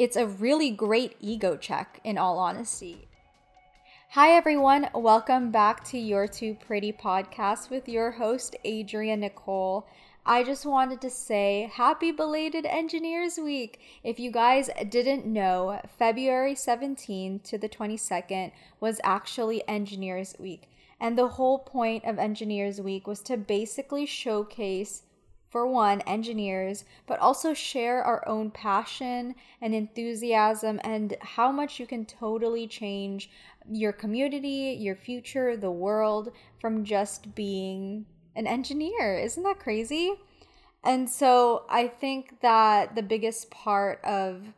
it's a really great ego check, in all honesty. Hi, everyone. Welcome back to You're Too Pretty podcast with your host, Adria Nicole. I just wanted to say happy belated Engineers Week. If you guys didn't know, February 17th to the 22nd was actually Engineers Week. And the whole point of Engineers Week was to basically showcase for one, engineers, but also share our own passion and enthusiasm and how much you can totally change your community, your future, the world from just being an engineer. Isn't that crazy? And so I think that the biggest part of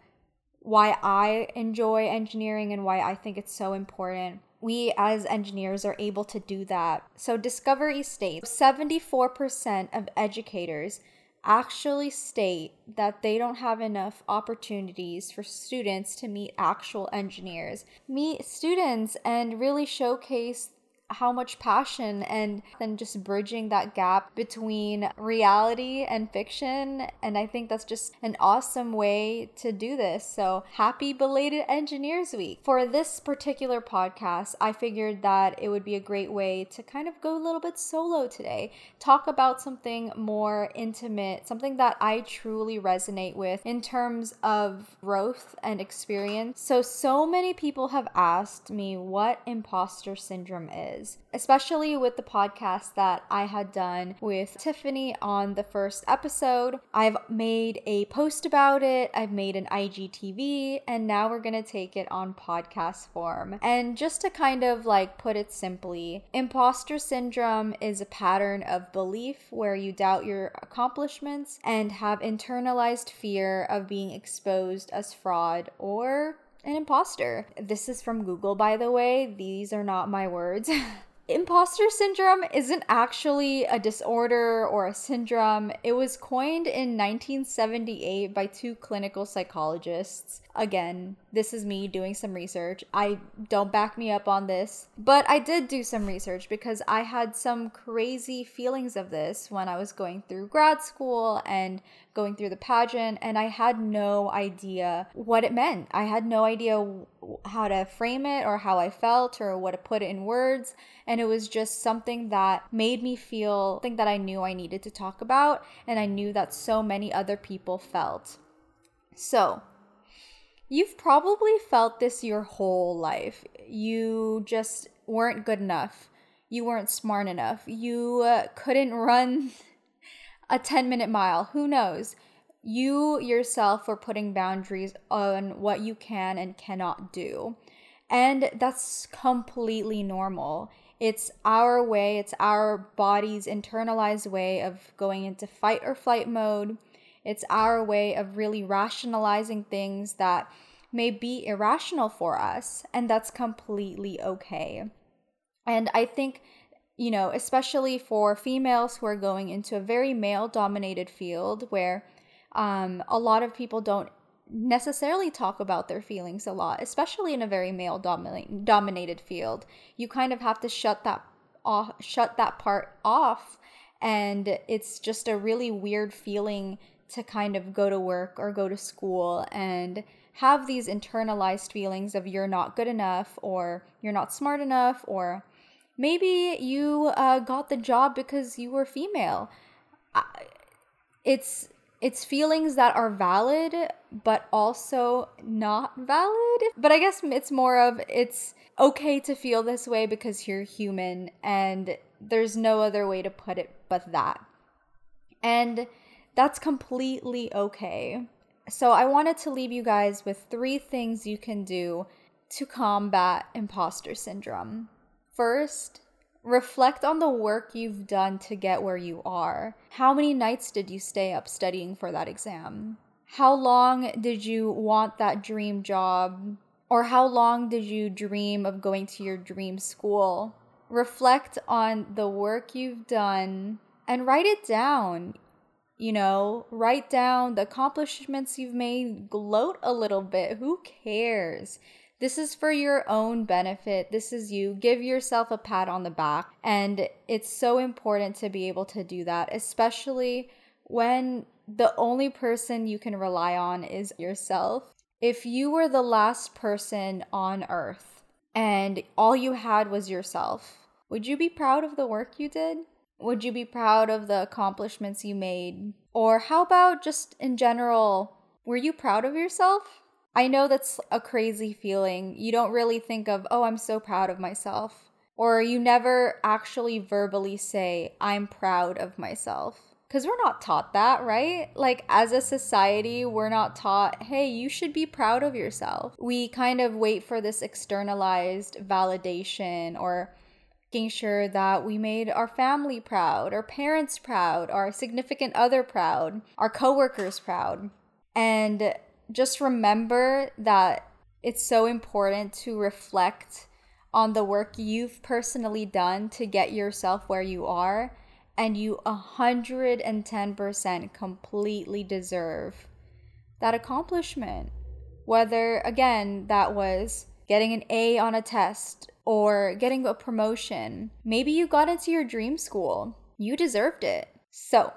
why I enjoy engineering and why I think it's so important we as engineers are able to do that. So, Discovery states 74% of educators actually state that they don't have enough opportunities for students to meet actual engineers, meet students, and really showcase how much passion and then just bridging that gap between reality and fiction. And i think that's just an awesome way to do this. So happy belated engineers week. For this particular podcast i figured that it would be a great way to kind of go a little bit solo today talk about something more intimate something that i truly resonate with in terms of growth and experience. So so many people have asked me what imposter syndrome is is, especially with the podcast that I had done with Tiffany on the first episode. I've made a post about it, I've made an IGTV, and now we're gonna take it on podcast form. And just to kind of like put it simply, imposter syndrome is a pattern of belief where you doubt your accomplishments and have internalized fear of being exposed as fraud or an imposter. This is from Google, by the way. These are not my words. Imposter syndrome isn't actually a disorder or a syndrome. It was coined in 1978 by two clinical psychologists. Again, this is me doing some research. I don't back me up on this, but I did do some research because I had some crazy feelings of this when I was going through grad school and going through the pageant, and I had no idea what it meant. I had no idea how to frame it or how I felt or what to put it in words. And it was just something that made me feel something that I knew I needed to talk about, and I knew that so many other people felt. So, You've probably felt this your whole life. You just weren't good enough. You weren't smart enough. You uh, couldn't run a 10 minute mile. Who knows? You yourself were putting boundaries on what you can and cannot do. And that's completely normal. It's our way, it's our body's internalized way of going into fight or flight mode it's our way of really rationalizing things that may be irrational for us, and that's completely okay. And I think, you know, especially for females who are going into a very male dominated field where um, a lot of people don't necessarily talk about their feelings a lot, especially in a very male dominate, dominated field. You kind of have to shut that off, shut that part off, and it's just a really weird feeling to kind of go to work or go to school and have these internalized feelings of you're not good enough or you're not smart enough or maybe you uh, got the job because you were female it's it's feelings that are valid but also not valid but i guess it's more of it's okay to feel this way because you're human and there's no other way to put it but that and that's completely okay. So, I wanted to leave you guys with three things you can do to combat imposter syndrome. First, reflect on the work you've done to get where you are. How many nights did you stay up studying for that exam? How long did you want that dream job? Or how long did you dream of going to your dream school? Reflect on the work you've done and write it down you know, write down the accomplishments you've made, gloat a little bit. Who cares? This is for your own benefit. This is you. Give yourself a pat on the back. And it's so important to be able to do that, especially when the only person you can rely on is yourself. if you were the last person on earth and all you had was yourself, would you be proud of the work you did? Would you be proud of the accomplishments you made? Or how about just in general, were you proud of yourself? I know that's a crazy feeling. You don't really think of, oh, I'm so proud of myself. Or you never actually verbally say, I'm proud of myself. Because we're not taught that, right? Like, as a society, we're not taught, hey, you should be proud of yourself. We kind of wait for this externalized validation or making sure that we made our family proud, our parents proud, our significant other proud, our coworkers proud. And just remember that it's so important to reflect on the work you've personally done to get yourself where you are and you 110% completely deserve that accomplishment. Whether again that was getting an A on a test or getting a promotion maybe you got into your dream school. You deserved it. So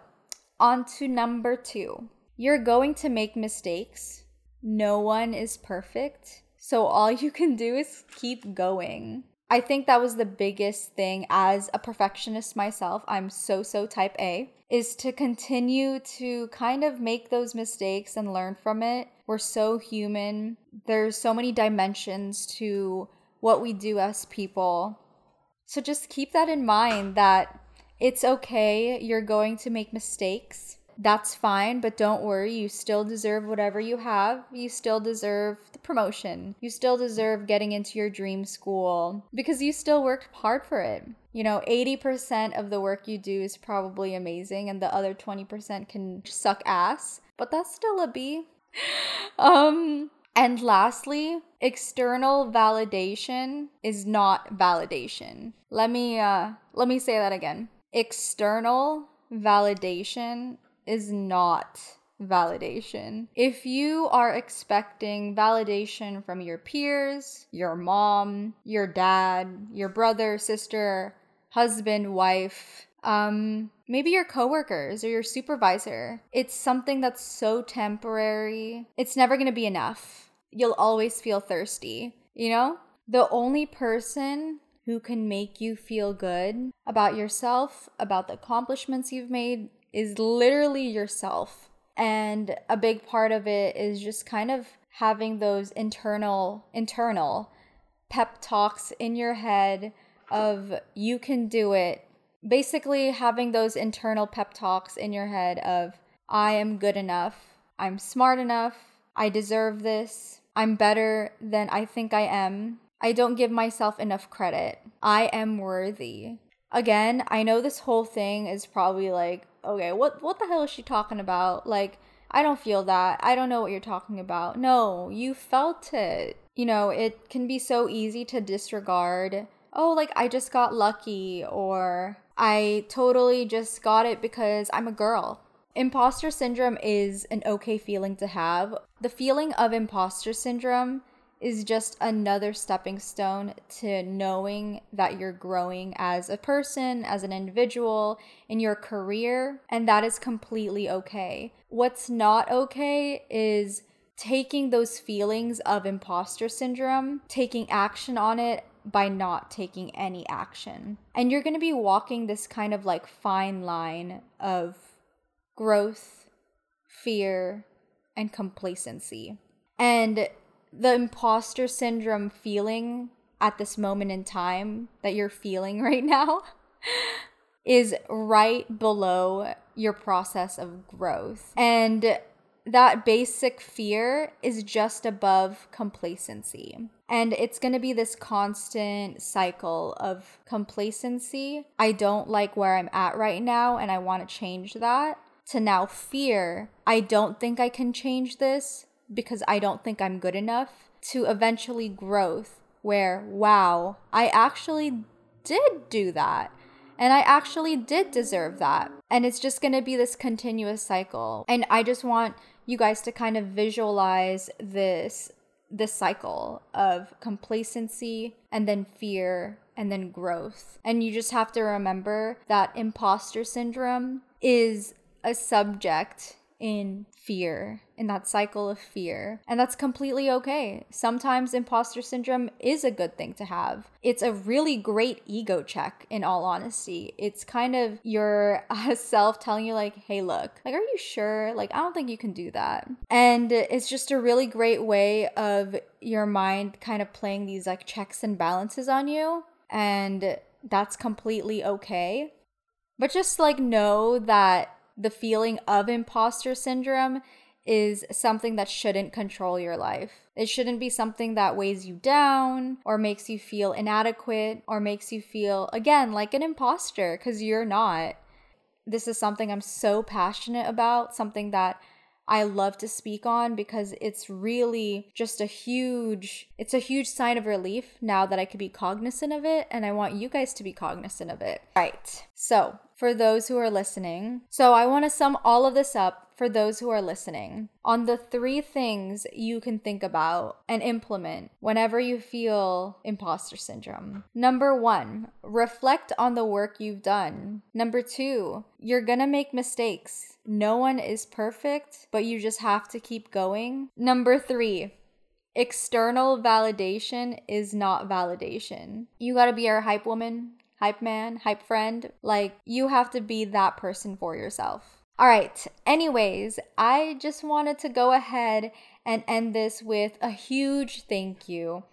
on to number 2 you're going to make mistakes no one is perfect. So all you can do is keep going. I think that was the biggest thing as a perfectionist myself. I'm so, so type A, is to continue to kind of make those mistakes and learn from it. We're so human. There's so many dimensions to what we do as people. So just keep that in mind that it's okay. You're going to make mistakes that's fine, but don't worry, you still deserve whatever you have. You still deserve the promotion. You still deserve getting into your dream school because you still worked hard for it. You know, 80% of the work you do is probably amazing and the other 20% can suck ass, but that's still a B. um and lastly, external validation is not validation. Let me uh let me say that again. External validation is not validation. If you are expecting validation from your peers, your mom, your dad, your brother, sister, husband, wife, um, maybe your coworkers or your supervisor, it's something that's so temporary. It's never going to be enough. You'll always feel thirsty, you know? The only person who can make you feel good about yourself, about the accomplishments you've made, is literally yourself. And a big part of it is just kind of having those internal internal pep talks in your head of you can do it. Basically having those internal pep talks in your head of I am good enough. I'm smart enough. I deserve this. I'm better than I think I am. I don't give myself enough credit. I am worthy. Again, I know this whole thing is probably like okay, what what the hell is she talking about? Like, I don't feel that. I don't know what you're talking about. No, you felt it. You know, it can be so easy to disregard. Oh, like I just got lucky or I totally just got it because I'm a girl. Imposter syndrome is an okay feeling to have. The feeling of imposter syndrome is just another stepping stone to knowing that you're growing as a person, as an individual, in your career, and that is completely okay. What's not okay is taking those feelings of imposter syndrome, taking action on it by not taking any action. And you're going to be walking this kind of like fine line of growth, fear, and complacency. And the imposter syndrome feeling at this moment in time that you're feeling right now is right below your process of growth. And that basic fear is just above complacency. And it's going to be this constant cycle of complacency. I don't like where I'm at right now and I want to change that. To now fear, I don't think I can change this because I don't think I'm good enough to eventually growth where, wow, I actually did do that. And I actually did deserve that. And it's just gonna be this continuous cycle. And I just want you guys to kind of visualize this this cycle of complacency and then fear and then growth. And you just have to remember that imposter syndrome is a subject in fear, in that cycle of fear. And that's completely okay. Sometimes imposter syndrome is a good thing to have. It's a really great ego check, in all honesty. It's kind of your uh, self telling you, like, hey, look, like, are you sure? Like, I don't think you can do that. And it's just a really great way of your mind kind of playing these like checks and balances on you. And that's completely okay. But just like know that the feeling of imposter syndrome is something that shouldn't control your life. It shouldn't be something that weighs you down or makes you feel inadequate or makes you feel, again, like an imposter because you're not. This is something I'm so passionate about, something that I love to speak on because it's really just a huge it's a huge sign of relief now that I could be cognizant of it and I want you guys to be cognizant of it. Right. So, for those who are listening, so I want to sum all of this up for those who are listening on the three things you can think about and implement whenever you feel imposter syndrome. Number one, reflect on the work you've done. Number two, you're gonna make mistakes. No one is perfect, but you just have to keep going. Number three, external validation is not validation. You gotta be our hype woman, hype man, hype friend. Like, you have to be that person for yourself. All right. Anyways, I just wanted to go ahead and end this with a huge thank you.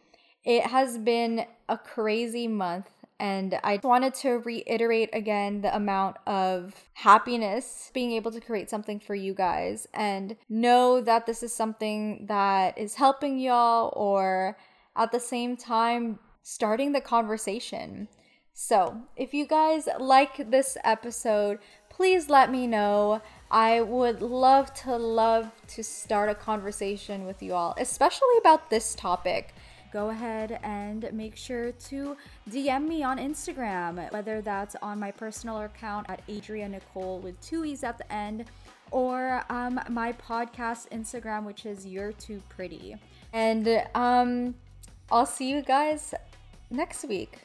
It has been a crazy month, and I wanted to reiterate again the amount of happiness being able to create something for you guys and know that this is something that is helping y'all or at the same time starting the conversation. So, if you guys like this episode, please let me know. I would love to love to start a conversation with you all, especially about this topic. Go ahead and make sure to DM me on Instagram, whether that's on my personal account at Adria Nicole with two E's at the end, or um, my podcast Instagram, which is You're Too Pretty. And um, I'll see you guys next week.